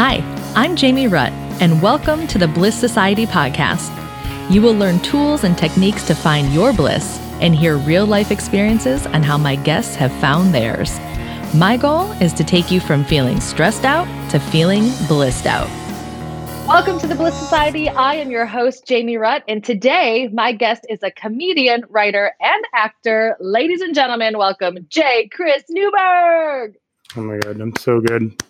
Hi, I'm Jamie Rutt, and welcome to the Bliss Society podcast. You will learn tools and techniques to find your bliss and hear real life experiences on how my guests have found theirs. My goal is to take you from feeling stressed out to feeling blissed out. Welcome to the Bliss Society. I am your host, Jamie Rutt, and today my guest is a comedian, writer, and actor. Ladies and gentlemen, welcome J. Chris Newberg. Oh my god, I'm so good.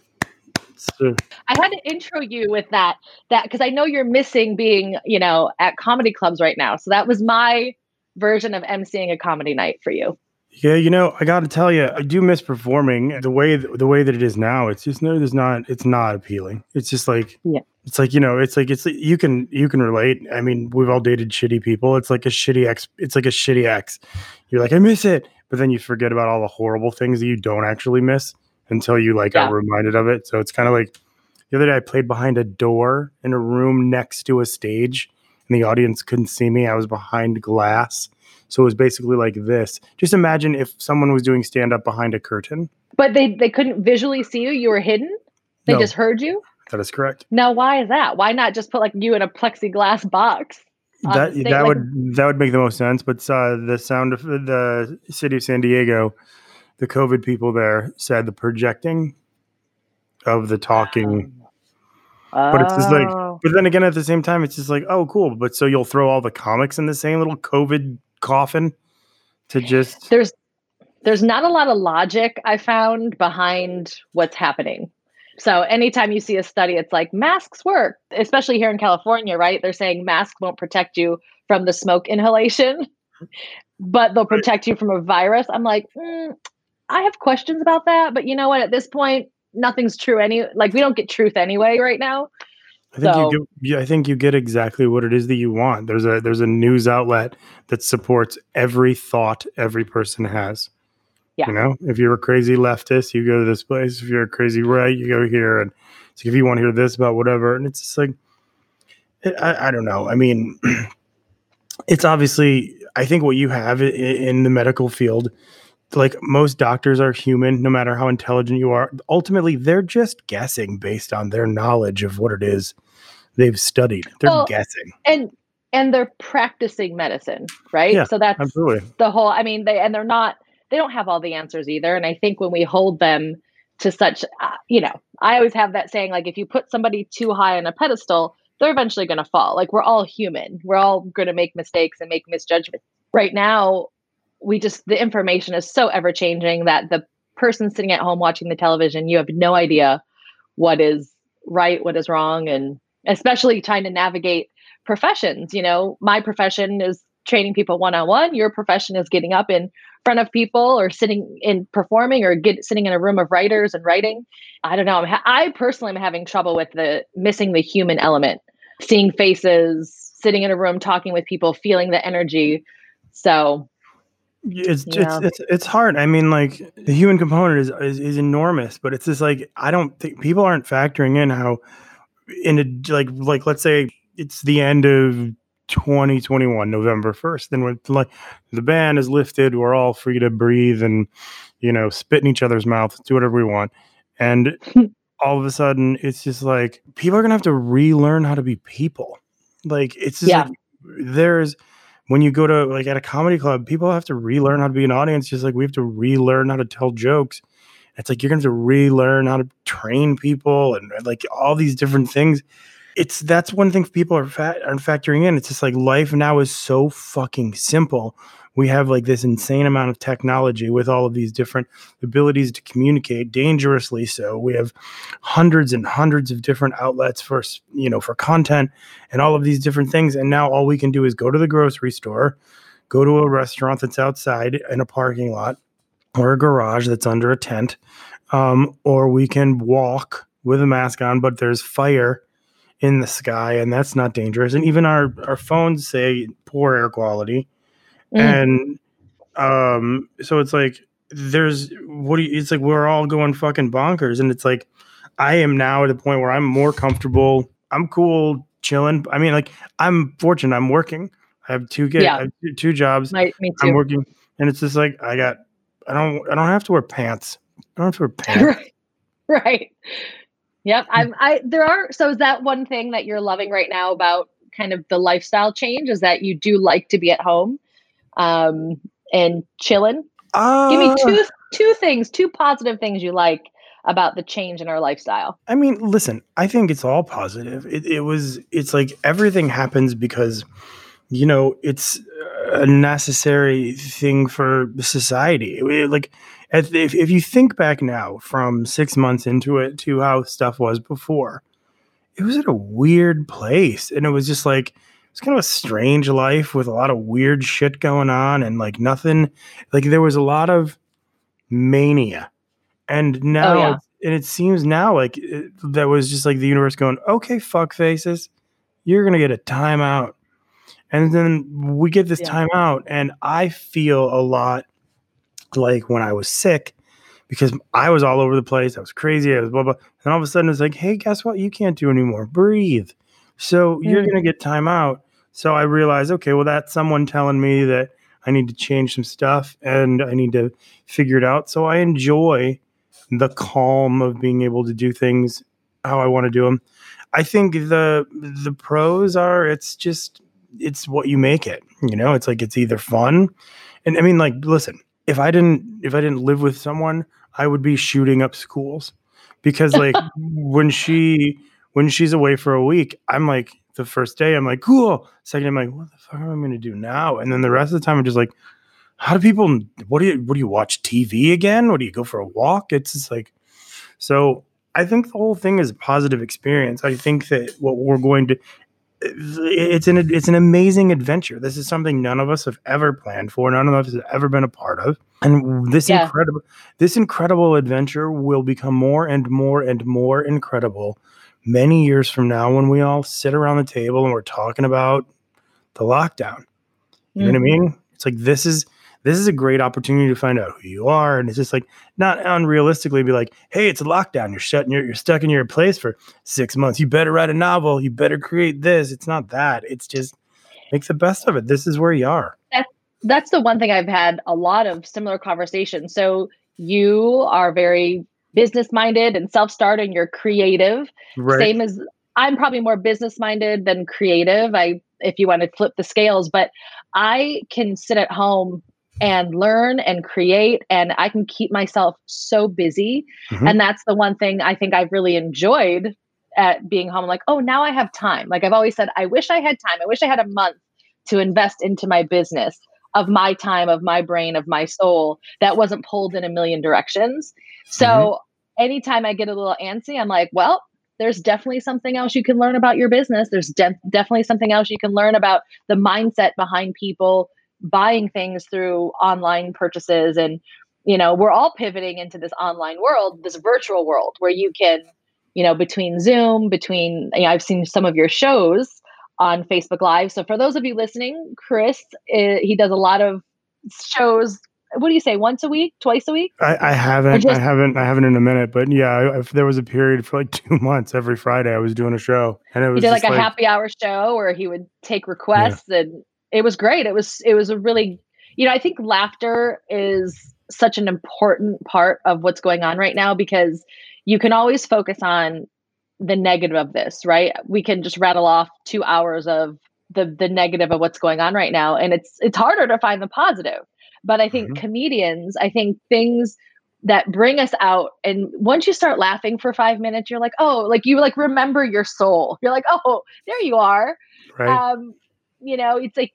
So- I had to intro you with that, that because I know you're missing being, you know, at comedy clubs right now. So that was my version of emceeing a comedy night for you. Yeah, you know, I got to tell you, I do miss performing the way the way that it is now. It's just no, there's not. It's not appealing. It's just like yeah. It's like you know, it's like it's you can you can relate. I mean, we've all dated shitty people. It's like a shitty ex. It's like a shitty ex. You're like, I miss it, but then you forget about all the horrible things that you don't actually miss until you like yeah. are reminded of it. So it's kind of like the other day I played behind a door in a room next to a stage, and the audience couldn't see me. I was behind glass so it was basically like this. Just imagine if someone was doing stand up behind a curtain. But they they couldn't visually see you. You were hidden. They no, just heard you. That is correct. Now, why is that? Why not just put like you in a plexiglass box? That that like, would that would make the most sense. But uh, the sound of the city of San Diego, the COVID people there said the projecting of the talking. Oh. But it's just like, oh. but then again, at the same time, it's just like, oh, cool. But so you'll throw all the comics in the same little COVID coffin to just there's there's not a lot of logic I found behind what's happening. So anytime you see a study, it's like masks work, especially here in California, right? They're saying masks won't protect you from the smoke inhalation, but they'll protect you from a virus. I'm like, mm, I have questions about that, but you know what? At this point, nothing's true. Any like we don't get truth anyway right now. I think so, you get, I think you get exactly what it is that you want. There's a there's a news outlet that supports every thought every person has. Yeah. You know, if you're a crazy leftist, you go to this place. If you're a crazy right, you go here. And so if you want to hear this about whatever, and it's just like, it, I, I don't know. I mean, it's obviously, I think what you have in, in the medical field like most doctors are human no matter how intelligent you are. Ultimately they're just guessing based on their knowledge of what it is they've studied. They're well, guessing. and and they're practicing medicine right? Yeah, so that's absolutely. the whole i mean they and they're not they don't have all the answers either. And i think when we hold them to such uh, you know i always have that saying like if you put somebody too high on a pedestal they're eventually going to fall. Like we're all human. We're all going to make mistakes and make misjudgments. Right now we just the information is so ever changing that the person sitting at home watching the television, you have no idea what is right, what is wrong, and especially trying to navigate professions. You know, my profession is training people one on one. Your profession is getting up in front of people or sitting in performing or get sitting in a room of writers and writing. I don't know. Ha- I personally am having trouble with the missing the human element, seeing faces, sitting in a room, talking with people, feeling the energy. So it's, yeah. it's it's it's hard. I mean, like the human component is, is is enormous, but it's just like I don't think people aren't factoring in how in a like like let's say it's the end of 2021 November 1st then when like the ban is lifted we're all free to breathe and you know spit in each other's mouth do whatever we want and all of a sudden it's just like people are going to have to relearn how to be people like it's just yeah. like there's when you go to like at a comedy club, people have to relearn how to be an audience, just like we have to relearn how to tell jokes. It's like you're going to relearn how to train people and like all these different things. It's that's one thing people are fat aren't factoring in. It's just like life now is so fucking simple we have like this insane amount of technology with all of these different abilities to communicate dangerously. So we have hundreds and hundreds of different outlets for you know for content and all of these different things. And now all we can do is go to the grocery store go to a restaurant that's outside in a parking lot or a garage that's under a tent um, or we can walk with a mask on but there's fire in the sky and that's not dangerous. And even our our phones say poor air quality Mm. And um, so it's like there's what do you, it's like we're all going fucking bonkers, and it's like I am now at a point where I'm more comfortable. I'm cool chilling. I mean, like I'm fortunate. I'm working. I have two kids. Yeah. Two, two, jobs. My, me too. I'm working, and it's just like I got. I don't. I don't have to wear pants. I don't have to wear pants. right. Right. Yep. I'm I there are so is that one thing that you're loving right now about kind of the lifestyle change is that you do like to be at home um and chilling? Uh, Give me two two things, two positive things you like about the change in our lifestyle. I mean, listen, I think it's all positive. It, it was it's like everything happens because you know, it's a necessary thing for society. Like if, if you think back now from six months into it to how stuff was before, it was at a weird place. And it was just like, it's kind of a strange life with a lot of weird shit going on and like nothing, like there was a lot of mania. And now, oh, yeah. and it seems now like it, that was just like the universe going, okay, fuck faces, you're to get a timeout. And then we get this yeah. timeout, and I feel a lot like when I was sick because I was all over the place. I was crazy. I was blah blah. And all of a sudden it's like, hey, guess what? You can't do anymore. Breathe. So mm-hmm. you're gonna get time out. So I realized, okay, well, that's someone telling me that I need to change some stuff and I need to figure it out. So I enjoy the calm of being able to do things how I want to do them. I think the the pros are it's just it's what you make it. You know, it's like it's either fun and I mean like listen, if I didn't if I didn't live with someone, I would be shooting up schools because like when she when she's away for a week, I'm like the first day I'm like cool. Second I'm like what the fuck am I going to do now? And then the rest of the time I'm just like how do people what do you what do you watch TV again? What do you go for a walk? It's just like so I think the whole thing is a positive experience. I think that what we're going to it's an it's an amazing adventure. This is something none of us have ever planned for. None of us have ever been a part of. And this yeah. incredible this incredible adventure will become more and more and more incredible many years from now when we all sit around the table and we're talking about the lockdown. You mm-hmm. know what I mm-hmm. mean? It's like this is this is a great opportunity to find out who you are. And it's just like not unrealistically be like, hey, it's a lockdown. You're shut you're, you're stuck in your place for six months. You better write a novel. You better create this. It's not that. It's just make the best of it. This is where you are. That's that's the one thing I've had a lot of similar conversations. So you are very business minded and self starting. You're creative. Right. Same as I'm probably more business minded than creative. I if you want to flip the scales, but I can sit at home and learn and create and i can keep myself so busy mm-hmm. and that's the one thing i think i've really enjoyed at being home like oh now i have time like i've always said i wish i had time i wish i had a month to invest into my business of my time of my brain of my soul that wasn't pulled in a million directions so mm-hmm. anytime i get a little antsy i'm like well there's definitely something else you can learn about your business. There's de- definitely something else you can learn about the mindset behind people buying things through online purchases. And you know we're all pivoting into this online world this virtual world where you can you know between zoom between you know, i've seen some of your shows on facebook live. So for those of you listening chris uh, he does a lot of shows what do you say once a week twice a week i, I haven't just, i haven't i haven't in a minute but yeah if there was a period for like two months every friday i was doing a show and it was he did like a like, happy hour show where he would take requests yeah. and it was great. It was it was a really you know, I think laughter is such an important part of what's going on right now because you can always focus on the negative of this, right? We can just rattle off 2 hours of the the negative of what's going on right now and it's it's harder to find the positive. But I think mm-hmm. comedians, I think things that bring us out and once you start laughing for 5 minutes you're like, "Oh, like you like remember your soul." You're like, "Oh, there you are." Right. Um you know, it's like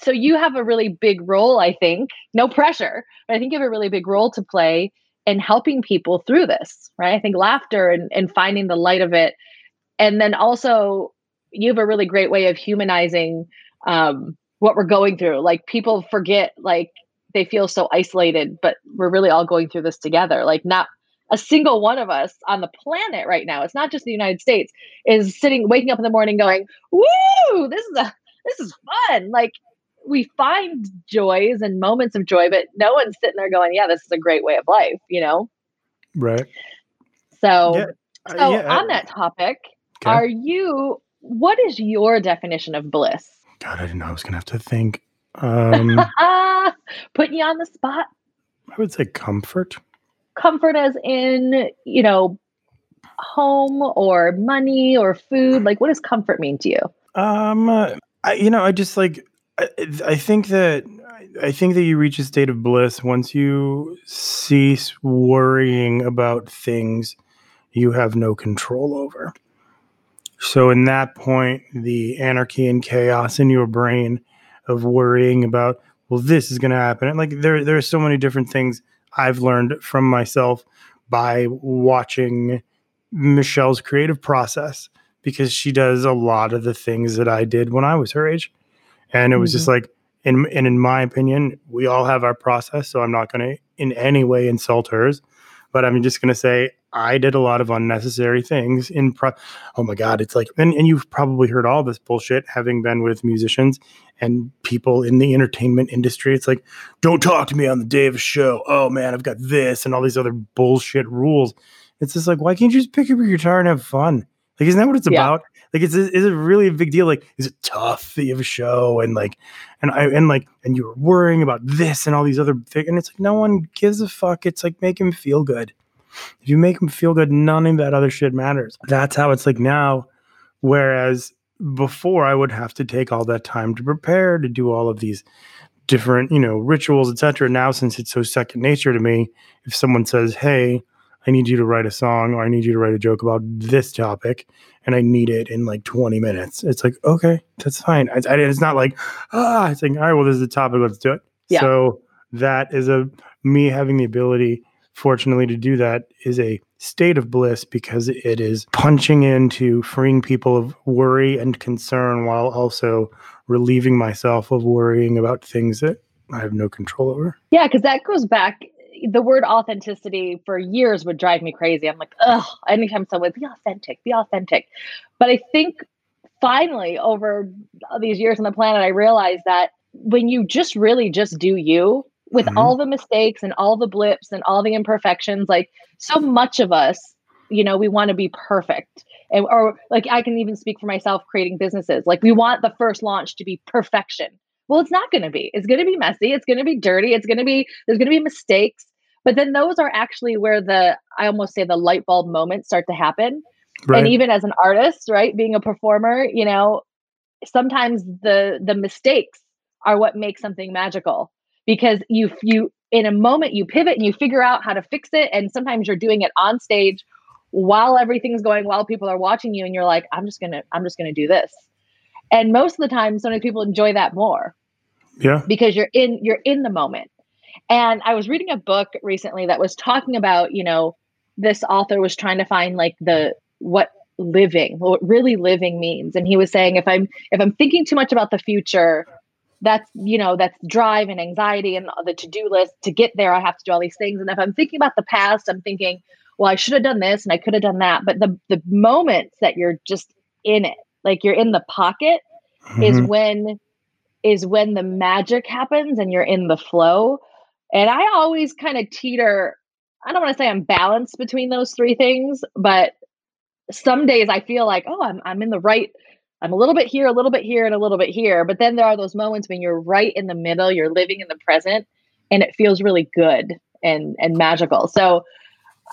so you have a really big role, I think. No pressure, but I think you have a really big role to play in helping people through this, right? I think laughter and, and finding the light of it. And then also, you have a really great way of humanizing um, what we're going through. Like people forget, like they feel so isolated, but we're really all going through this together. Like not a single one of us on the planet right now. It's not just the United States is sitting, waking up in the morning, going, "Woo! This is a this is fun!" Like we find joys and moments of joy, but no one's sitting there going, "Yeah, this is a great way of life," you know? Right. So, yeah. Uh, so yeah, on that topic, okay. are you? What is your definition of bliss? God, I didn't know I was gonna have to think. Um, Putting you on the spot. I would say comfort. Comfort, as in, you know, home or money or food? Like, what does comfort mean to you? Um, I, you know, I just like, I, I think that I think that you reach a state of bliss once you cease worrying about things you have no control over. So, in that point, the anarchy and chaos in your brain of worrying about, well, this is going to happen. And like, there, there are so many different things I've learned from myself by watching Michelle's creative process because she does a lot of the things that I did when I was her age. And it was mm-hmm. just like, in, and in my opinion, we all have our process. So I'm not going to in any way insult hers, but I'm just going to say I did a lot of unnecessary things in pro- oh my god it's like and, and you've probably heard all this bullshit having been with musicians and people in the entertainment industry. It's like don't talk to me on the day of a show. Oh man I've got this and all these other bullshit rules. It's just like why can't you just pick up your guitar and have fun? Like isn't that what it's yeah. about like it's is it really a big deal like is it tough that you have a show and like and I and like and you were worrying about this and all these other things and it's like no one gives a fuck it's like make him feel good if you make him feel good, none of that other shit matters. That's how it's like now. Whereas before, I would have to take all that time to prepare to do all of these different, you know, rituals, etc. Now, since it's so second nature to me, if someone says, "Hey," I need you to write a song or I need you to write a joke about this topic and I need it in like 20 minutes. It's like, okay, that's fine. I, I, it's not like, ah, it's like, all right, well, this is the topic, let's do it. Yeah. So that is a me having the ability fortunately to do that is a state of bliss because it is punching into freeing people of worry and concern while also relieving myself of worrying about things that I have no control over. Yeah, because that goes back. The word authenticity for years would drive me crazy. I'm like, ugh, anytime someone be authentic, be authentic. But I think finally, over these years on the planet, I realized that when you just really just do you, with mm-hmm. all the mistakes and all the blips and all the imperfections like so much of us you know we want to be perfect and or like i can even speak for myself creating businesses like we want the first launch to be perfection well it's not going to be. It's going to be messy. It's going to be dirty. It's going to be there's going to be mistakes. But then those are actually where the i almost say the light bulb moments start to happen. Right. and even as an artist right being a performer you know sometimes the the mistakes are what make something magical. Because you you in a moment you pivot and you figure out how to fix it and sometimes you're doing it on stage while everything's going while people are watching you and you're like i'm just gonna i'm just gonna do this and most of the time so many people enjoy that more. Yeah. Because you're in you're in the moment. And i was reading a book recently that was talking about you know this author was trying to find like the what living what really living means. And he was saying if i'm if i'm thinking too much about the future that's you know that's drive and anxiety and the to-do list. To get there i have to do all these things. And if i'm thinking about the past i'm thinking well i should have done this and i could have done that. But the the moments that you're just in it like you're in the pocket mm-hmm. is when is when the magic happens and you're in the flow and i always kind of teeter i don't want to say i'm balanced between those three things but some days i feel like oh i'm, I'm in the right I'm a little bit here, a little bit here, and a little bit here. But then there are those moments when you're right in the middle, you're living in the present, and it feels really good and and magical. So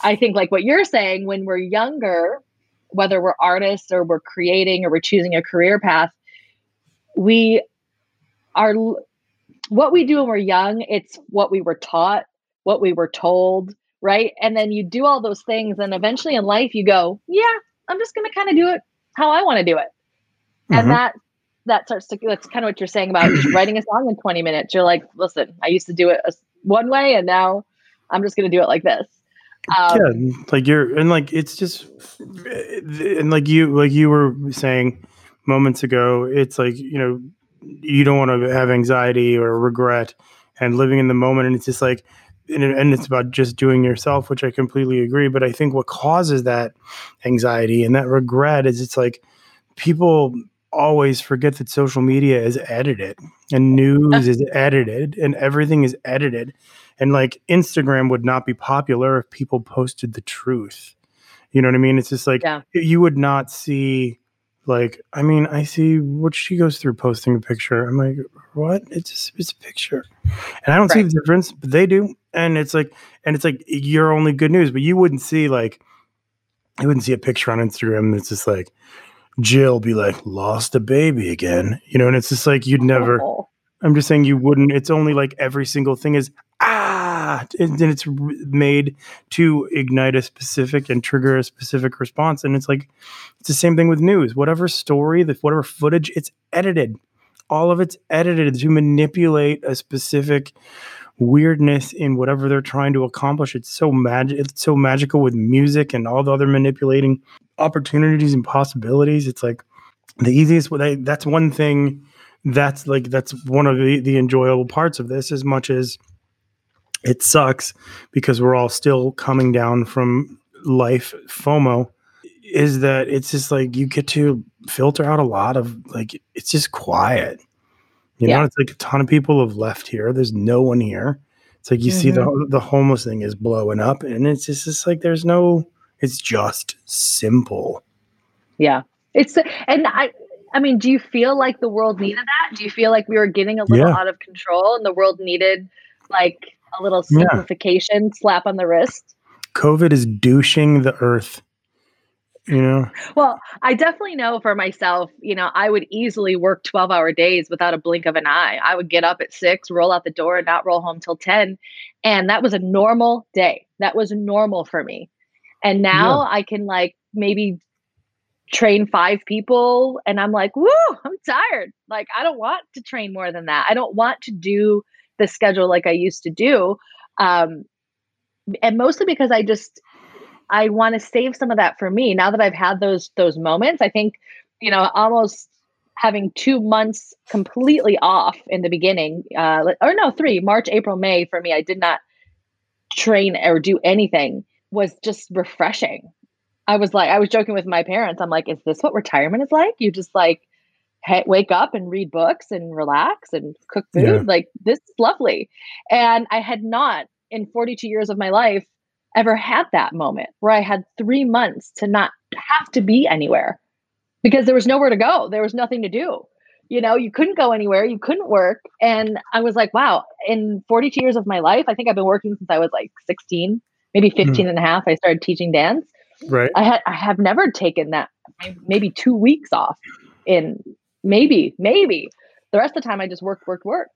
I think like what you're saying, when we're younger, whether we're artists or we're creating or we're choosing a career path, we are what we do when we're young, it's what we were taught, what we were told, right? And then you do all those things, and eventually in life you go, yeah, I'm just gonna kind of do it how I want to do it mm-hmm. and that that starts to that's kind of what you're saying about just writing a song in 20 minutes you're like listen i used to do it one way and now i'm just going to do it like this um, yeah like you're and like it's just and like you like you were saying moments ago it's like you know you don't want to have anxiety or regret and living in the moment and it's just like and, and it's about just doing yourself which i completely agree but i think what causes that anxiety and that regret is it's like people always forget that social media is edited and news is edited and everything is edited. And like Instagram would not be popular if people posted the truth. You know what I mean? It's just like yeah. you would not see like I mean, I see what she goes through posting a picture. I'm like, what? It's just it's a picture. And I don't right. see the difference, but they do. And it's like and it's like you're only good news, but you wouldn't see like you wouldn't see a picture on Instagram that's just like Jill be like, lost a baby again, you know, and it's just like you'd never. Oh. I'm just saying you wouldn't. It's only like every single thing is ah, and, it's made to ignite a specific and trigger a specific response. And it's like it's the same thing with news. Whatever story, the whatever footage, it's edited. All of it's edited to manipulate a specific weirdness in whatever they're trying to accomplish. It's so magic. It's so magical with music and all the other manipulating opportunities and possibilities. It's like the easiest way. That's one thing. That's like that's one of the, the enjoyable parts of this. As much as it sucks because we're all still coming down from life FOMO. Is that it's just like you get to filter out a lot of like it's just quiet you yeah. know, it's like a ton of people have left here. There's no one here. It's like you mm-hmm. see the mm-hmm. the homeless thing is blowing up, and it's just it's like there's no. It's just simple. Yeah, it's and I. I mean, do you feel like the world needed that? Do you feel like we were getting a little yeah. out of control, and the world needed like a little simplification, yeah. slap on the wrist? COVID is douching the earth you know well i definitely know for myself you know i would easily work 12 hour days without a blink of an eye i would get up at 6 roll out the door and not roll home till 10 and that was a normal day that was normal for me and now yeah. i can like maybe train five people and i'm like whoo i'm tired like i don't want to train more than that i don't want to do the schedule like i used to do um and mostly because i just I want to save some of that for me. Now that I've had those those moments, I think, you know, almost having two months completely off in the beginning, uh, or no, three, March, April, May for me, I did not train or do anything was just refreshing. I was like, I was joking with my parents. I'm like, is this what retirement is like? You just like hey, wake up and read books and relax and cook food. Yeah. Like this is lovely. And I had not in 42 years of my life ever had that moment where I had three months to not have to be anywhere because there was nowhere to go. There was nothing to do. You know, you couldn't go anywhere, you couldn't work. And I was like, wow, in 42 years of my life, I think I've been working since I was like 16, maybe hmm. 15 mm. and a half. I started teaching dance. Right. I had I have never taken that maybe two weeks off in maybe, maybe. The rest of the time I just worked, worked, worked.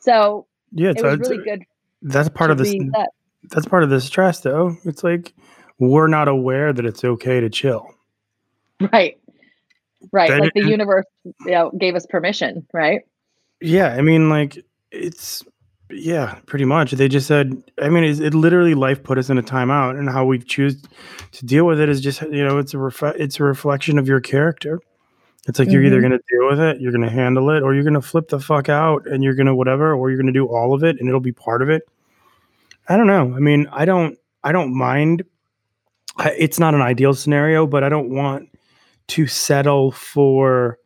So yeah, it was really good. That's part of this that's part of the stress though. It's like we're not aware that it's okay to chill. Right. Right. Then like the universe you know, gave us permission, right? Yeah. I mean, like it's yeah, pretty much. They just said, I mean, it, it literally life put us in a timeout, and how we choose to deal with it is just, you know, it's a ref- it's a reflection of your character. It's like mm-hmm. you're either mm-hmm. going to deal with it, you're going to handle it, or you're going to flip the fuck out, and you're going to whatever, or you're going to do all of it, and it'll be part of it, I don't know. I mean, I don't I don't mind it's not an ideal scenario, but I don't want to settle for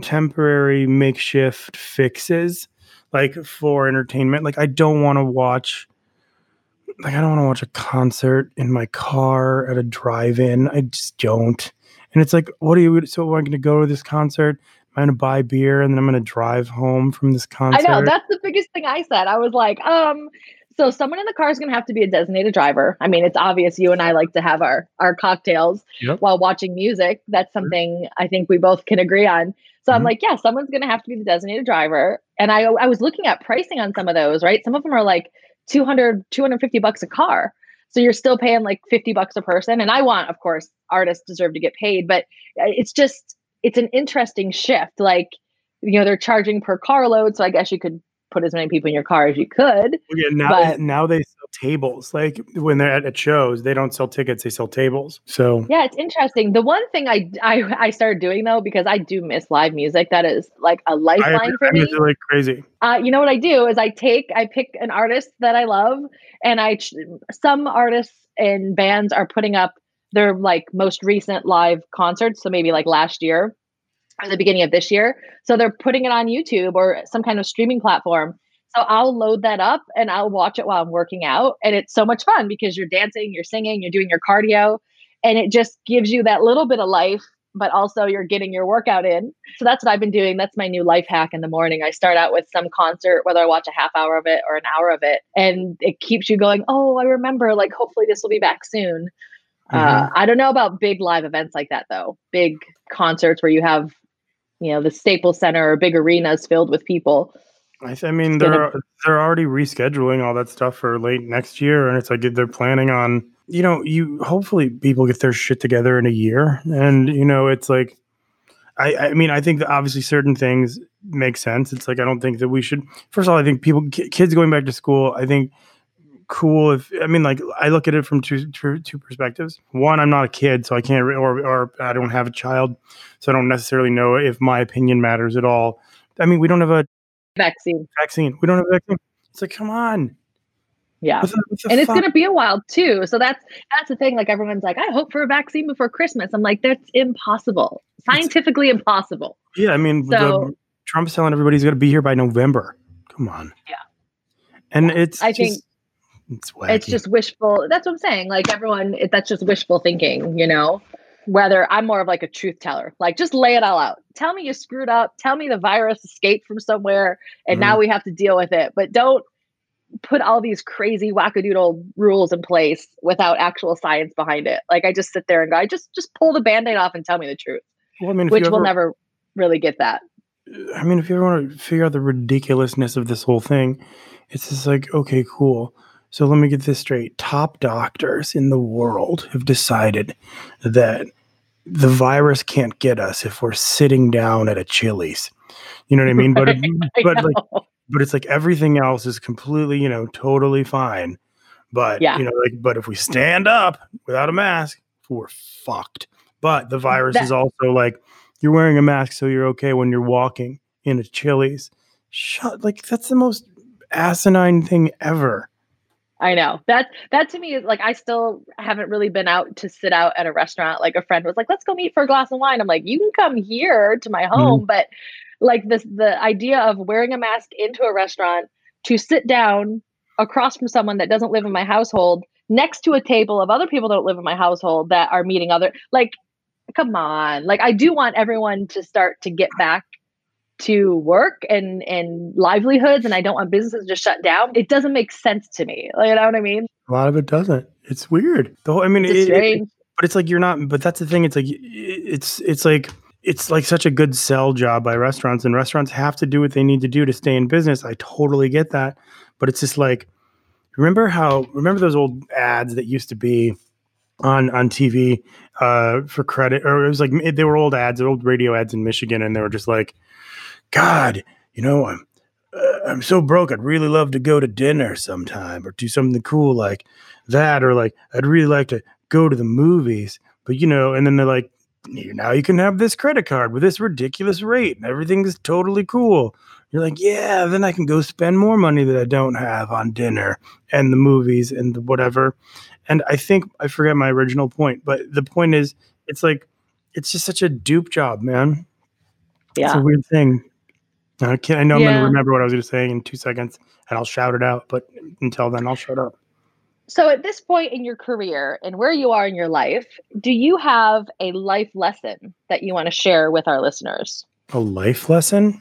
temporary makeshift fixes like for entertainment. Like I don't want to watch like I don't want to watch a concert in my car at a drive-in. I just don't. And it's like, what are you so I'm I gonna go to this concert? Am I'm gonna buy beer and then I'm gonna drive home from this concert. I know that's the biggest thing I said. I was like, um, so someone in the car is going to have to be a designated driver. I mean, it's obvious you and I like to have our our cocktails yep. while watching music. That's something I think we both can agree on. So mm-hmm. I'm like, yeah, someone's going to have to be the designated driver. And I I was looking at pricing on some of those, right? Some of them are like 200 250 bucks a car. So you're still paying like 50 bucks a person and I want of course artists deserve to get paid, but uh, it's just it's an interesting shift like you know they're charging per car load so i guess you could put as many people in your car as you could. Yeah, now but, now they sell tables. Like when they're at, at shows, they don't sell tickets; they sell tables. So yeah, it's interesting. The one thing I I, I started doing though because I do miss live music. That is like a lifeline I, for I me. like crazy. Uh, you know what I do is I take I pick an artist that I love, and I some artists and bands are putting up their like most recent live concerts. So maybe like last year or the beginning of this year. So they're putting it on YouTube or some kind of streaming platform. So I'll load that up and I'll watch it while I'm working out. And it's so much fun because you're dancing, you're singing, you're doing your cardio, and it just gives you that little bit of life, but also you're getting your workout in. So that's what I've been doing. That's my new life hack in the morning. I start out with some concert, whether I watch a half hour of it or an hour of it, and it keeps you going, oh, I remember, like, hopefully this will be back soon. Mm-hmm. Uh, I don't know about big live events like that though. Big concerts where you have, you know, the Staples Center or big arenas filled with people. I, th- I mean, they're gonna... they're already rescheduling all that stuff for late next year, and it's like they're planning on. You know, you hopefully people get their shit together in a year, and you know, it's like I, I mean, I think that obviously certain things make sense. It's like I don't think that we should. First of all, I think people, kids going back to school. I think cool if I mean, like I look at it from two, two, two perspectives. One, I'm not a kid, so I can't, or or I don't have a child, so I don't necessarily know if my opinion matters at all. I mean, we don't have a vaccine. Vaccine. We don't have a vaccine. It's like, come on. Yeah. What's the, what's the and it's going to be a while too. So that's that's the thing. Like everyone's like, I hope for a vaccine before Christmas. I'm like, that's impossible. Scientifically it's, impossible. Yeah, I mean, so, the, Trump's telling everybody he's going to be here by November. Come on. Yeah. And yeah. it's I just, think it's, it's just wishful. That's what I'm saying. Like everyone, it, that's just wishful thinking, you know. Whether I'm more of like a truth teller, like just lay it all out. Tell me you screwed up. Tell me the virus escaped from somewhere, and mm-hmm. now we have to deal with it. But don't put all these crazy wackadoodle rules in place without actual science behind it. Like I just sit there and go, I just just pull the band-aid off and tell me the truth. Well, I mean, which ever, we'll never really get that. I mean, if you ever want to figure out the ridiculousness of this whole thing, it's just like, okay, cool. So let me get this straight. Top doctors in the world have decided that the virus can't get us if we're sitting down at a Chili's. You know what I mean? But but like but it's like everything else is completely, you know, totally fine. But yeah. you know, like, but if we stand up without a mask, we're fucked. But the virus that- is also like you're wearing a mask, so you're okay when you're walking in a Chili's. Shut like that's the most asinine thing ever. I know that that to me is like I still haven't really been out to sit out at a restaurant. Like a friend was like, "Let's go meet for a glass of wine." I'm like, "You can come here to my home, mm-hmm. but like this the idea of wearing a mask into a restaurant to sit down across from someone that doesn't live in my household next to a table of other people that don't live in my household that are meeting other like come on like i do want everyone to start to get back to work and and livelihoods and i don't want businesses to shut down it doesn't make sense to me. You know what i mean? A lot of it doesn't. It's weird. The whole i mean it's it, it, but it's like you're not but that's the thing it's like it's it's like it's like such a good sell job by restaurants and restaurants have to do what they need to do to stay in business. I totally get that. But it's just like remember how remember those old ads that used to be on on tv uh, for credit or it was like they were old ads old radio ads in michigan and they were just like god you know i'm uh, i'm so broke i'd really love to go to dinner sometime or do something cool like that or like i'd really like to go to the movies but you know and then they're like now you can have this credit card with this ridiculous rate and everything's totally cool. You're like, yeah, then I can go spend more money that I don't have on dinner and the movies and the whatever. And I think I forget my original point, but the point is, it's like, it's just such a dupe job, man. Yeah. It's a weird thing. I can't, I know yeah. I'm going to remember what I was going to say in two seconds and I'll shout it out, but until then, I'll shut up. So, at this point in your career and where you are in your life, do you have a life lesson that you want to share with our listeners? A life lesson?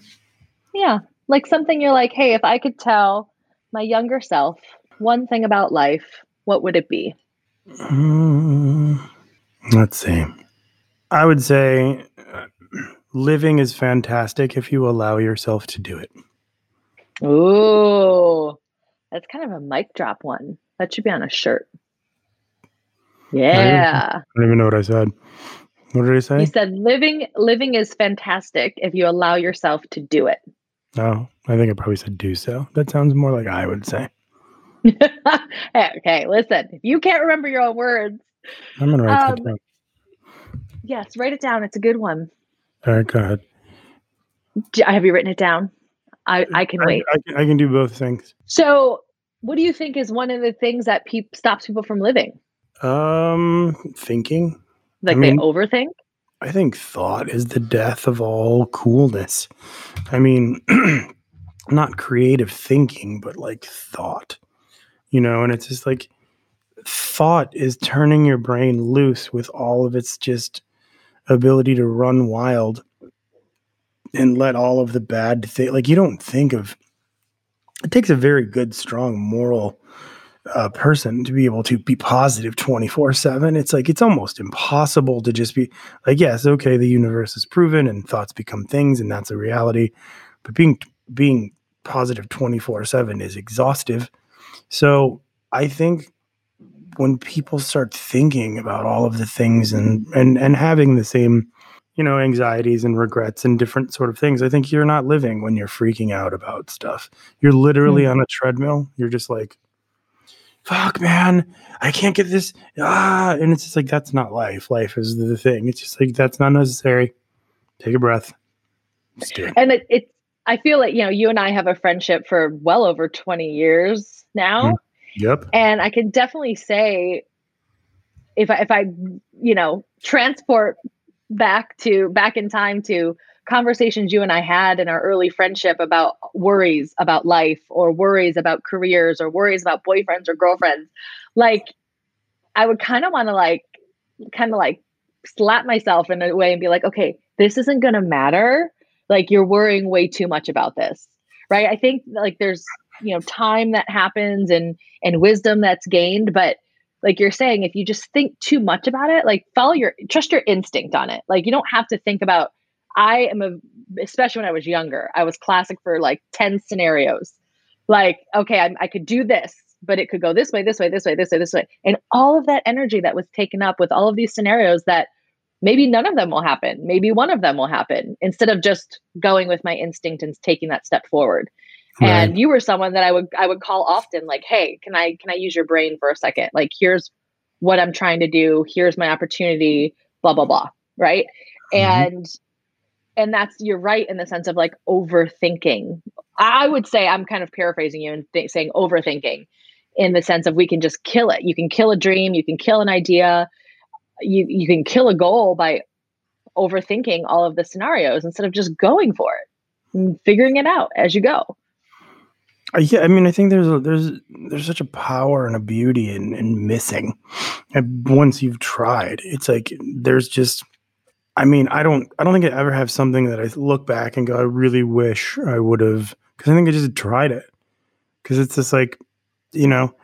Yeah. Like something you're like, hey, if I could tell my younger self one thing about life, what would it be? Um, let's see. I would say living is fantastic if you allow yourself to do it. Ooh, that's kind of a mic drop one. That should be on a shirt. Yeah. I don't even know what I said. What did I say? You said living living is fantastic if you allow yourself to do it. Oh, I think I probably said do so. That sounds more like I would say. okay, listen. If you can't remember your own words, I'm gonna write um, that down. Yes, write it down. It's a good one. All right, go ahead. Have you written it down? I, I can wait. I, I, I can do both things. So what do you think is one of the things that pe- stops people from living? Um, thinking. Like I mean, they overthink. I think thought is the death of all coolness. I mean, not creative thinking, but like thought. You know, and it's just like thought is turning your brain loose with all of its just ability to run wild and let all of the bad thing like you don't think of it takes a very good, strong moral a person to be able to be positive 24 7 it's like it's almost impossible to just be like yes okay the universe is proven and thoughts become things and that's a reality but being being positive 24 7 is exhaustive. So i think when people start thinking about all of the things and and and having the same you know anxieties and regrets and different sort of things i think you're not living when you're freaking out about stuff. You're literally mm-hmm. on a treadmill. You're just like fuck man i can't get this ah and it's just like that's not life. Life is the thing. It's just like that's not necessary. Take a breath. And it, it i feel like you know you and i have a friendship for well over 20 years now. Mm-hmm. Yep. And I can definitely say if I if I you know transport back to back in time to conversations you and I had in our early friendship about worries about life or worries about careers or worries about boyfriends or girlfriends like I would kind of want to like kind of like slap myself in a way and be like okay this isn't going to matter. Like you're worrying way too much about this. Right? I think like there's you know time that happens and and wisdom that's gained. But like you're saying if you just think too much about it like follow your trust your instinct on it. Like you don't have to think about i am a especially when i was younger i was classic for like 10 scenarios. Like okay I, I could do this but it could go this way this way this way this way this way. And all of that energy that was taken up with all of these scenarios that maybe none of them will happen maybe one of them will happen instead of just going with my instinct and taking that step forward Right. And you were someone that I would I would call often like, "Hey, can I can I use your brain for a second? Like here's what I'm trying to do, here's my opportunity, blah blah blah." Right? Mm-hmm. And and that's you're right in the sense of like overthinking. I would say I'm kind of paraphrasing you and th- saying overthinking in the sense of we can just kill it. You can kill a dream, you can kill an idea, you you can kill a goal by overthinking all of the scenarios instead of just going for it and figuring it out as you go. Yeah, I mean, I think there's a, there's there's such a power and a beauty in, in missing. And once you've tried, it's like there's just. I mean, I don't I don't think I ever have something that I look back and go, I really wish I would have, because I think I just tried it. Because it's just like, you know,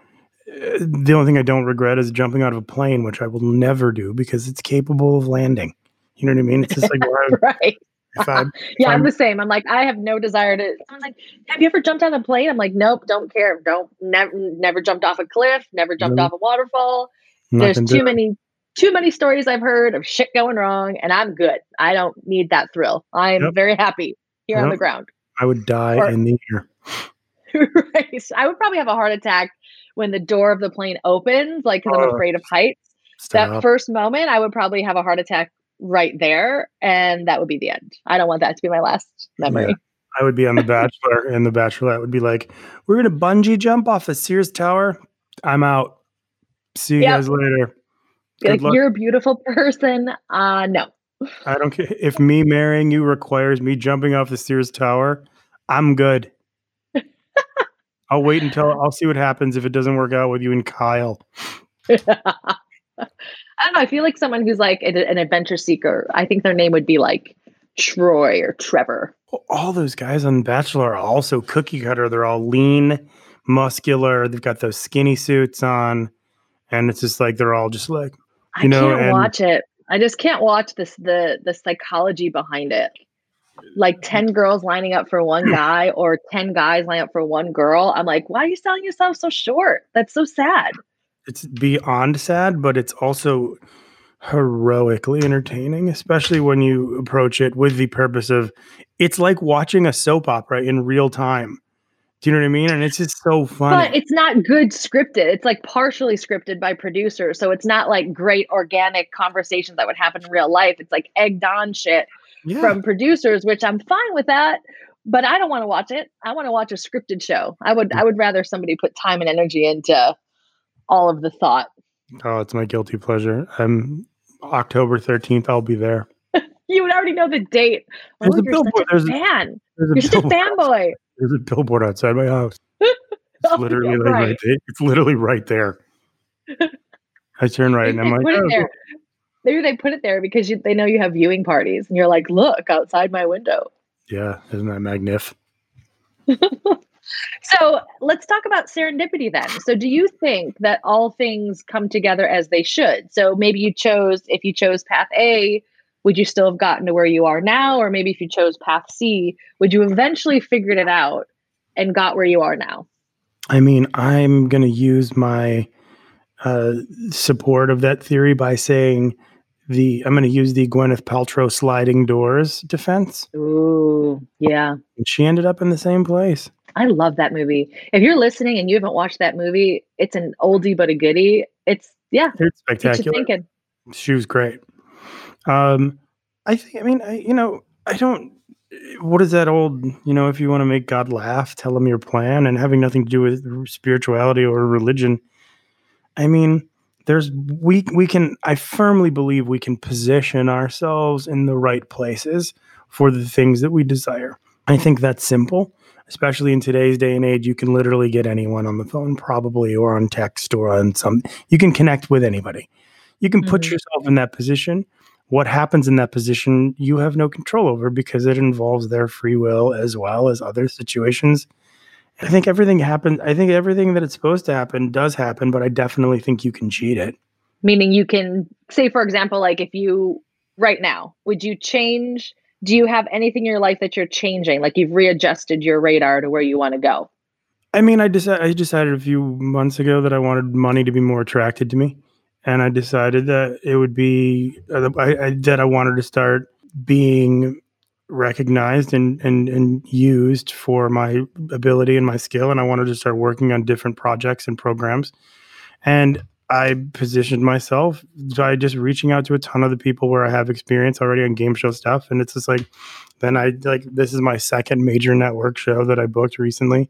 uh, the only thing I don't regret is jumping out of a plane, which I will never do because it's capable of landing. You know what I mean? It's just like right. I, yeah, I'm, I'm, the same. I'm like, I have no desire to. I'm like, have you ever jumped out of a plane? I'm like, nope, don't care. Don't never never jumped off a cliff, never jumped off a waterfall. There's too many too many stories I've heard of shit going wrong, and I'm good. I don't need that thrill. I'm yep. very happy here yep. on the ground. I would die or, in the air. right. I would probably have a heart attack when the door of the plane opens, like because I'm oh, afraid of heights. Stop. That first moment, I would probably have a heart attack right there and that would be the end. I don't want that to be my last memory. Yeah. i would be on the bachelor and the bachelorette would be like we're gonna bungee jump off the sears tower. I'm out. See you yep. guys later. Like you're a beautiful person. Uh no. I don't care. If me marrying you requires me jumping off the sears tower i'm good. I'll wait until i'll see what happens if it doesn't work out with you and kyle I don't know. I feel like someone who's like an adventure seeker. I think their name would be like Troy or Trevor. All those guys on Bachelor are also cookie cutter. They're all lean, muscular. They've got those skinny suits on, and it's just like they're all just like you I know. can't and, watch it. I just can't watch this the the psychology behind it. Like ten girls lining up for one guy, or ten guys lining up for one girl. I'm like, why are you selling yourself so short? That's so sad it's beyond sad, but it's also heroically entertaining, especially when you approach it with the purpose of it's like watching a soap opera in real time. Do you know what I mean? And it's just so fun. But it's not good scripted. It's like partially scripted by producers. So it's not like great organic conversations that would happen in real life. It's like egged on shit yeah. from producers, which I'm fine with that. But I don't want to watch it. I want to watch a scripted show. I would I would rather somebody put time and energy into all of the thought. Oh, it's my guilty pleasure. I'm October 13th. I'll be there. you would already know the date. Oh, there's oh, a billboard. A fan. There's a you're such a fanboy. There's a billboard outside my house. It's oh, literally like right. right there. It's literally right there. I turn right and I'm like, oh. there. maybe they put it there because you, they know you have viewing parties, and you're like, look outside my window. Yeah, isn't that magnificent? So let's talk about serendipity then. So, do you think that all things come together as they should? So, maybe you chose, if you chose path A, would you still have gotten to where you are now? Or maybe if you chose path C, would you eventually figured it out and got where you are now? I mean, I'm going to use my uh, support of that theory by saying the I'm going to use the Gwyneth Paltrow sliding doors defense. Ooh, yeah. And she ended up in the same place. I love that movie. If you're listening and you haven't watched that movie, it's an oldie but a goodie. It's yeah, it's spectacular. She was great. Um, I think. I mean, I, you know, I don't. What is that old? You know, if you want to make God laugh, tell him your plan, and having nothing to do with spirituality or religion. I mean, there's we we can. I firmly believe we can position ourselves in the right places for the things that we desire. I think that's simple especially in today's day and age, you can literally get anyone on the phone, probably, or on text, or on some. You can connect with anybody. You can put mm-hmm. yourself in that position. What happens in that position, you have no control over because it involves their free will as well as other situations. I think everything happens. I think everything that it's supposed to happen does happen, but I definitely think you can cheat it. Meaning, you can say, for example, like if you right now, would you change? Do you have anything in your life that you're changing? Like you've readjusted your radar to where you want to go? I mean i decided i decided a few months ago that i wanted money to be more attracted to me and i decided that it would be uh, I, I, that i wanted to start being recognized and, and and used for my ability and my skill and i wanted to start working on different projects and programs. And I positioned myself by just reaching out to a ton of the people where I have experience already on game show stuff. And it's just like, then I like, this is my second major network show that I booked recently.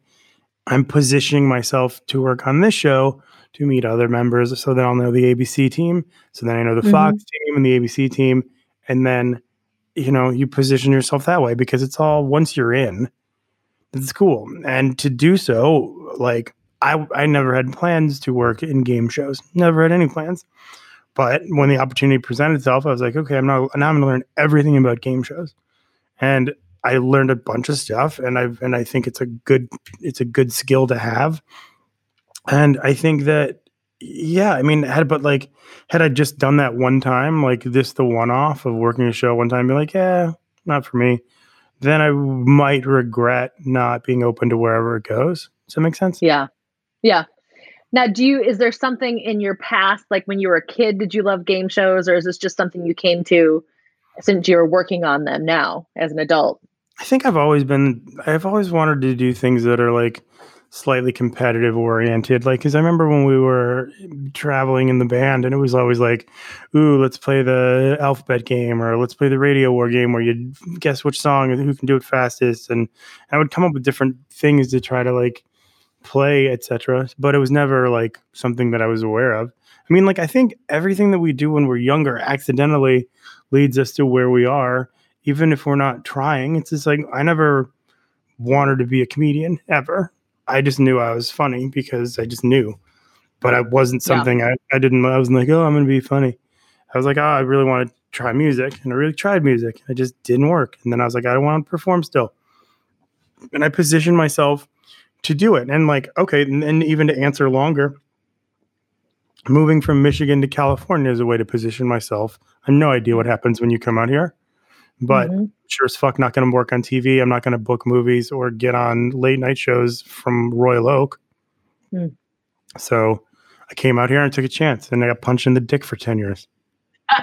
I'm positioning myself to work on this show to meet other members so that I'll know the ABC team. So then I know the mm-hmm. Fox team and the ABC team. And then, you know, you position yourself that way because it's all once you're in, it's cool. And to do so, like, I I never had plans to work in game shows. Never had any plans. But when the opportunity presented itself, I was like, okay, I'm not now I'm gonna learn everything about game shows. And I learned a bunch of stuff and I've and I think it's a good it's a good skill to have. And I think that yeah, I mean, had but like had I just done that one time, like this the one off of working a show one time, be like, yeah, not for me, then I might regret not being open to wherever it goes. Does that make sense? Yeah. Yeah. Now, do you, is there something in your past, like when you were a kid, did you love game shows or is this just something you came to since you're working on them now as an adult? I think I've always been, I've always wanted to do things that are like slightly competitive oriented. Like, cause I remember when we were traveling in the band and it was always like, ooh, let's play the alphabet game or let's play the radio war game where you guess which song and who can do it fastest. And I would come up with different things to try to like, play, etc. But it was never like something that I was aware of. I mean, like I think everything that we do when we're younger accidentally leads us to where we are, even if we're not trying. It's just like I never wanted to be a comedian ever. I just knew I was funny because I just knew. But I wasn't something yeah. I, I didn't I wasn't like, oh, I'm gonna be funny. I was like, oh, I really want to try music. And I really tried music. It just didn't work. And then I was like, I don't want to perform still. And I positioned myself to do it. And like, okay, and, and even to answer longer, moving from Michigan to California is a way to position myself. I have no idea what happens when you come out here, but mm-hmm. sure as fuck not going to work on TV. I'm not going to book movies or get on late night shows from Royal Oak. Mm. So I came out here and took a chance, and I got punched in the dick for ten years.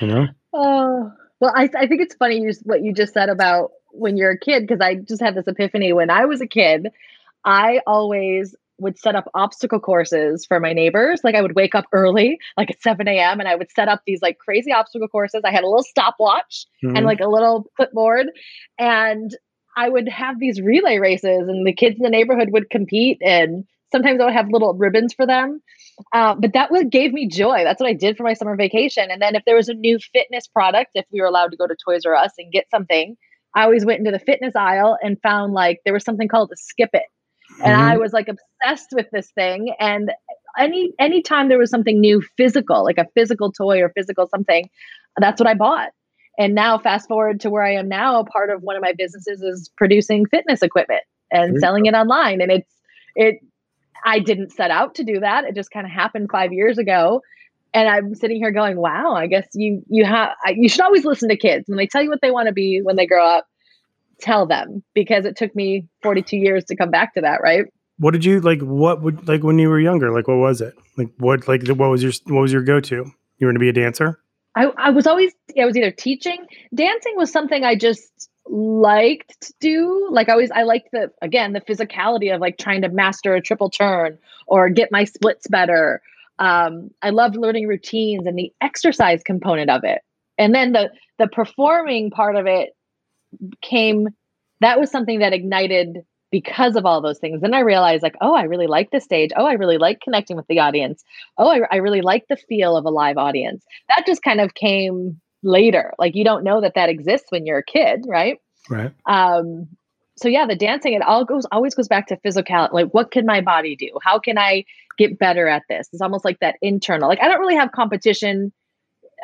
you know. Oh well, I I think it's funny you, what you just said about when you're a kid because I just had this epiphany when I was a kid. I always would set up obstacle courses for my neighbors. Like I would wake up early, like at 7 a.m., and I would set up these like crazy obstacle courses. I had a little stopwatch mm-hmm. and like a little clipboard. And I would have these relay races, and the kids in the neighborhood would compete. And sometimes I would have little ribbons for them. Uh, but that was, gave me joy. That's what I did for my summer vacation. And then if there was a new fitness product, if we were allowed to go to Toys R Us and get something, I always went into the fitness aisle and found like there was something called a skip it. And mm-hmm. I was like obsessed with this thing. And any anytime there was something new physical, like a physical toy or physical something, that's what I bought. And now fast forward to where I am now, part of one of my businesses is producing fitness equipment. and selling it online. And it's, it, I didn't set out to do that. It just kind of happened five years ago. And I'm sitting here going, wow, I guess you, you have, you should always listen to kids when they tell you what they want to be when they grow up, tell them because it took me 42 years to come back to that. Right. What did you like? What would like when you were younger? Like, what was it? Like, what, like, what was your, what was your go to? You were going to be a dancer? I, I was always I was either teaching. Dancing was something I just liked to do. Like I always I liked the again the physicality of like trying to master a triple turn or get my splits better. Um, I loved learning routines and the exercise component of it. And then the the performing part of it came that was something that ignited because of all those things. Then I realized, like, oh, I really like the stage. Oh, I really like connecting with the audience. Oh, I, I really like the feel of a live audience. That just kind of came later. Like, you don't know that that exists when you're a kid, right? Right. Um, so yeah, the dancing it all goes always goes back to physical. Like, what can my body do? How can I get better at this? It's almost like that internal. Like, I don't really have competition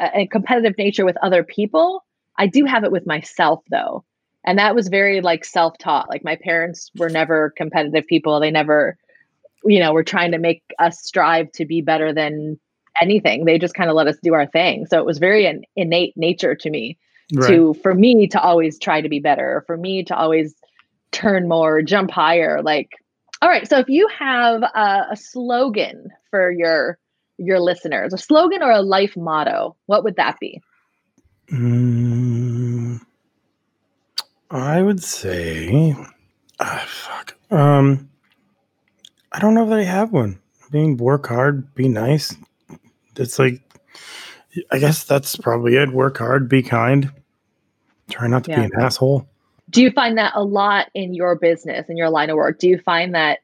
uh, and competitive nature with other people. I do have it with myself though and that was very like self-taught like my parents were never competitive people they never you know were trying to make us strive to be better than anything they just kind of let us do our thing so it was very an innate nature to me right. to for me to always try to be better for me to always turn more jump higher like all right so if you have a, a slogan for your your listeners a slogan or a life motto what would that be mm. I would say, ah, fuck. Um, I don't know that I have one. Being work hard, be nice. It's like, I guess that's probably it. Work hard, be kind. Try not to yeah. be an asshole. Do you find that a lot in your business, in your line of work? Do you find that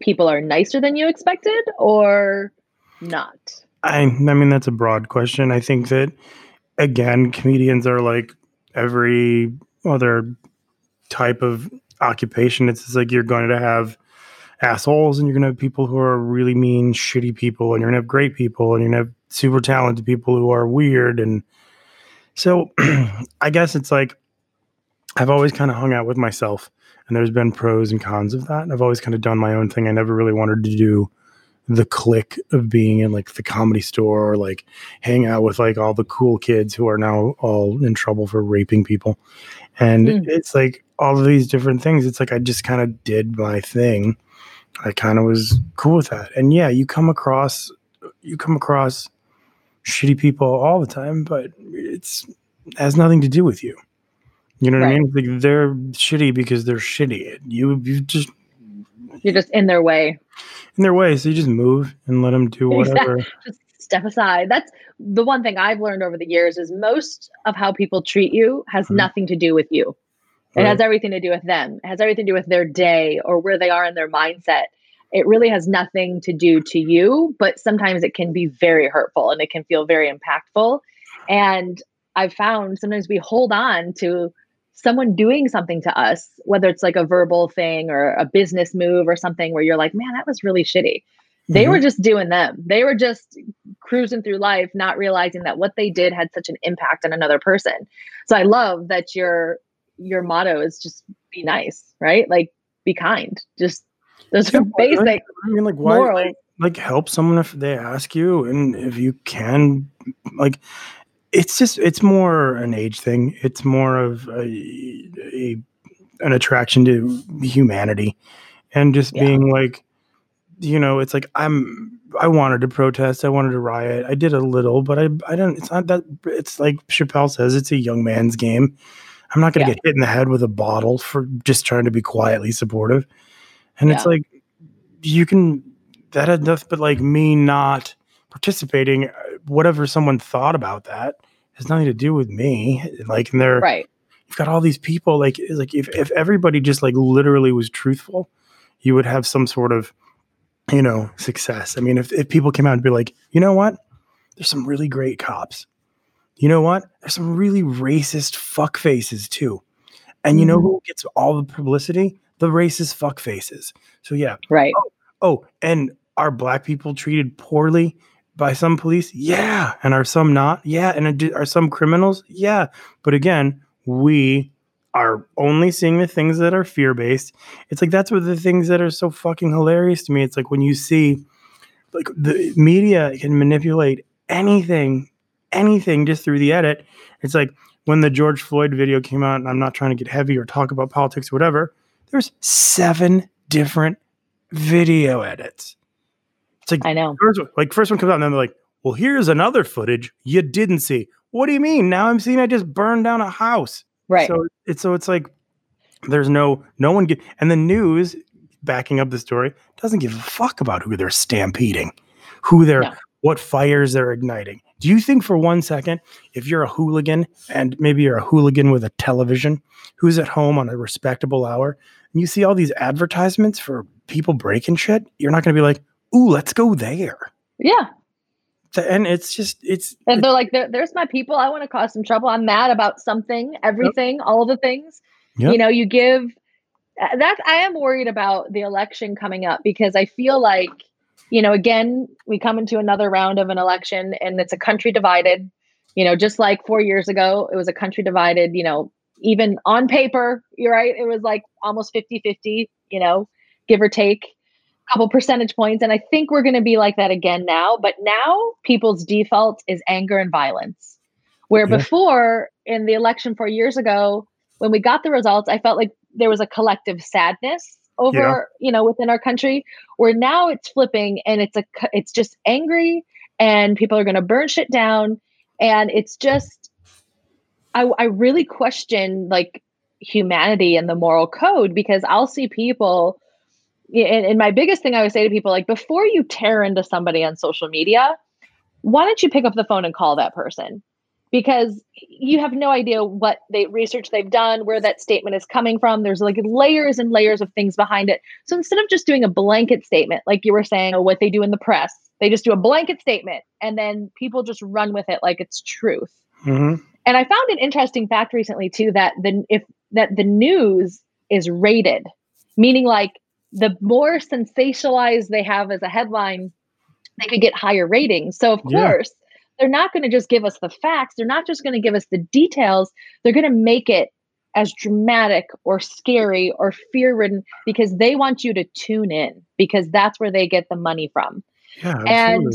people are nicer than you expected or not? I, I mean, that's a broad question. I think that, again, comedians are like every other type of occupation. It's just like you're going to have assholes and you're going to have people who are really mean, shitty people, and you're going to have great people, and you're going to have super talented people who are weird. And so I guess it's like I've always kind of hung out with myself, and there's been pros and cons of that. I've always kind of done my own thing. I never really wanted to do the click of being in like the comedy store or like hang out with like all the cool kids who are now all in trouble for raping people. And mm. it's like all of these different things. It's like I just kind of did my thing. I kind of was cool with that. And yeah, you come across you come across shitty people all the time, but it's has nothing to do with you. You know what right. I mean? Like they're shitty because they're shitty. You you just you're just in their way. In their way, so you just move and let them do whatever. Exactly. Just step aside. That's the one thing I've learned over the years is most of how people treat you has mm-hmm. nothing to do with you. It right. has everything to do with them. It has everything to do with their day or where they are in their mindset. It really has nothing to do to you, but sometimes it can be very hurtful and it can feel very impactful. And I've found sometimes we hold on to someone doing something to us, whether it's like a verbal thing or a business move or something where you're like, man, that was really shitty. They mm-hmm. were just doing them. They were just cruising through life, not realizing that what they did had such an impact on another person. So I love that your your motto is just be nice, right? Like be kind. Just those yeah, are basic. I mean, like why like help someone if they ask you, and if you can, like it's just it's more an age thing. It's more of a, a an attraction to humanity, and just yeah. being like, you know, it's like I'm. I wanted to protest. I wanted to riot. I did a little, but I I don't. It's not that. It's like Chappelle says. It's a young man's game. I'm not going to yeah. get hit in the head with a bottle for just trying to be quietly supportive. And yeah. it's like you can that had nothing but like me not participating, whatever someone thought about that has nothing to do with me. Like, and they're right. You've got all these people. Like, like if if everybody just like literally was truthful, you would have some sort of, you know, success. I mean, if if people came out and be like, you know what, there's some really great cops. You know what? There's some really racist fuck faces too. And you know mm-hmm. who gets all the publicity? The racist fuck faces. So yeah. Right. Oh, oh, and are black people treated poorly by some police? Yeah. And are some not? Yeah. And are some criminals? Yeah. But again, we are only seeing the things that are fear based. It's like that's what the things that are so fucking hilarious to me. It's like when you see like the media can manipulate anything, anything just through the edit. It's like when the George Floyd video came out, and I'm not trying to get heavy or talk about politics or whatever, there's seven different video edits. It's like I know. First, like first one comes out, and then they're like, "Well, here's another footage you didn't see." What do you mean? Now I'm seeing I just burned down a house. Right. So it's so it's like there's no no one get and the news backing up the story doesn't give a fuck about who they're stampeding, who they're no. what fires they're igniting. Do you think for one second, if you're a hooligan and maybe you're a hooligan with a television who's at home on a respectable hour, and you see all these advertisements for people breaking shit, you're not going to be like, "Ooh, let's go there." Yeah. And it's just it's and they're like, there, "There's my people. I want to cause some trouble. I'm mad about something, everything, yep. all the things." Yep. You know, you give. Uh, that's I am worried about the election coming up because I feel like you know, again, we come into another round of an election and it's a country divided. You know, just like four years ago, it was a country divided, you know, even on paper, you're right, it was like almost 50 50, you know, give or take couple percentage points. And I think we're going to be like that again now. But now people's default is anger and violence. Where yeah. before in the election four years ago, when we got the results, I felt like there was a collective sadness over yeah. you know within our country where now it's flipping and it's a it's just angry and people are going to burn shit down and it's just I, I really question like humanity and the moral code because i'll see people and, and my biggest thing i would say to people like before you tear into somebody on social media why don't you pick up the phone and call that person because you have no idea what they research they've done, where that statement is coming from. There's like layers and layers of things behind it. So instead of just doing a blanket statement, like you were saying, or what they do in the press, they just do a blanket statement and then people just run with it like it's truth. Mm-hmm. And I found an interesting fact recently too that the if that the news is rated, meaning like the more sensationalized they have as a headline, they could get higher ratings. So of yeah. course they're not going to just give us the facts. They're not just going to give us the details. They're going to make it as dramatic or scary or fear ridden because they want you to tune in because that's where they get the money from. Yeah, and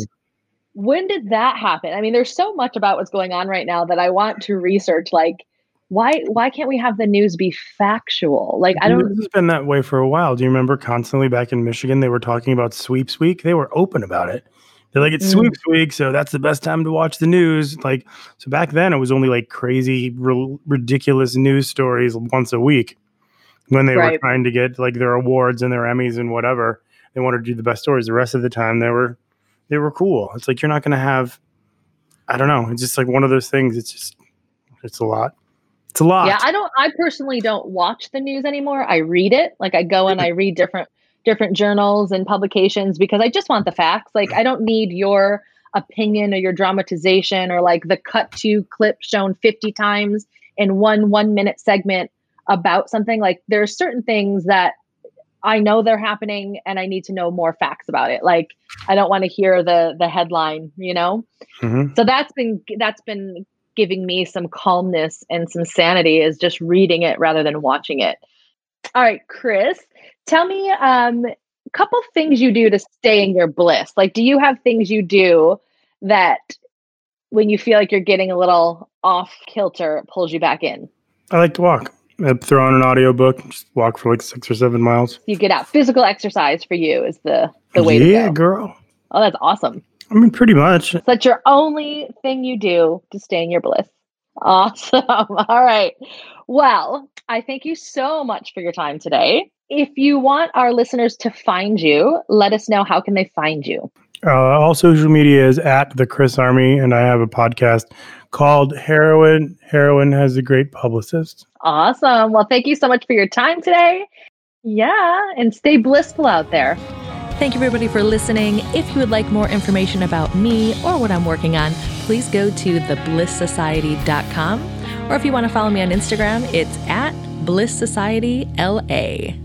when did that happen? I mean, there's so much about what's going on right now that I want to research. Like, why why can't we have the news be factual? Like, I don't. This has been that way for a while. Do you remember constantly back in Michigan they were talking about sweeps week? They were open about it. They're like, it's mm. sweeps week, so that's the best time to watch the news. Like, so back then it was only like crazy, r- ridiculous news stories once a week when they right. were trying to get like their awards and their Emmys and whatever. They wanted to do the best stories. The rest of the time, they were they were cool. It's like you're not going to have. I don't know. It's just like one of those things. It's just it's a lot. It's a lot. Yeah, I don't. I personally don't watch the news anymore. I read it. Like I go and I read different different journals and publications because I just want the facts. Like I don't need your opinion or your dramatization or like the cut to clip shown 50 times in one 1 minute segment about something like there's certain things that I know they're happening and I need to know more facts about it. Like I don't want to hear the the headline, you know? Mm-hmm. So that's been that's been giving me some calmness and some sanity is just reading it rather than watching it. All right, Chris, tell me um, a couple things you do to stay in your bliss. Like, do you have things you do that when you feel like you're getting a little off kilter, pulls you back in? I like to walk. I throw on an audiobook, just walk for like six or seven miles. You get out. Physical exercise for you is the, the way yeah, to go. Yeah, girl. Oh, that's awesome. I mean, pretty much. So that's your only thing you do to stay in your bliss. Awesome. All right. Well, I thank you so much for your time today. If you want our listeners to find you, let us know how can they find you. Uh, all social media is at the Chris Army, and I have a podcast called Heroin. Heroin has a great publicist. Awesome. Well, thank you so much for your time today. Yeah, and stay blissful out there. Thank you, everybody, for listening. If you would like more information about me or what I'm working on, please go to theblissociety.com. Or if you want to follow me on Instagram, it's at Bliss Society LA.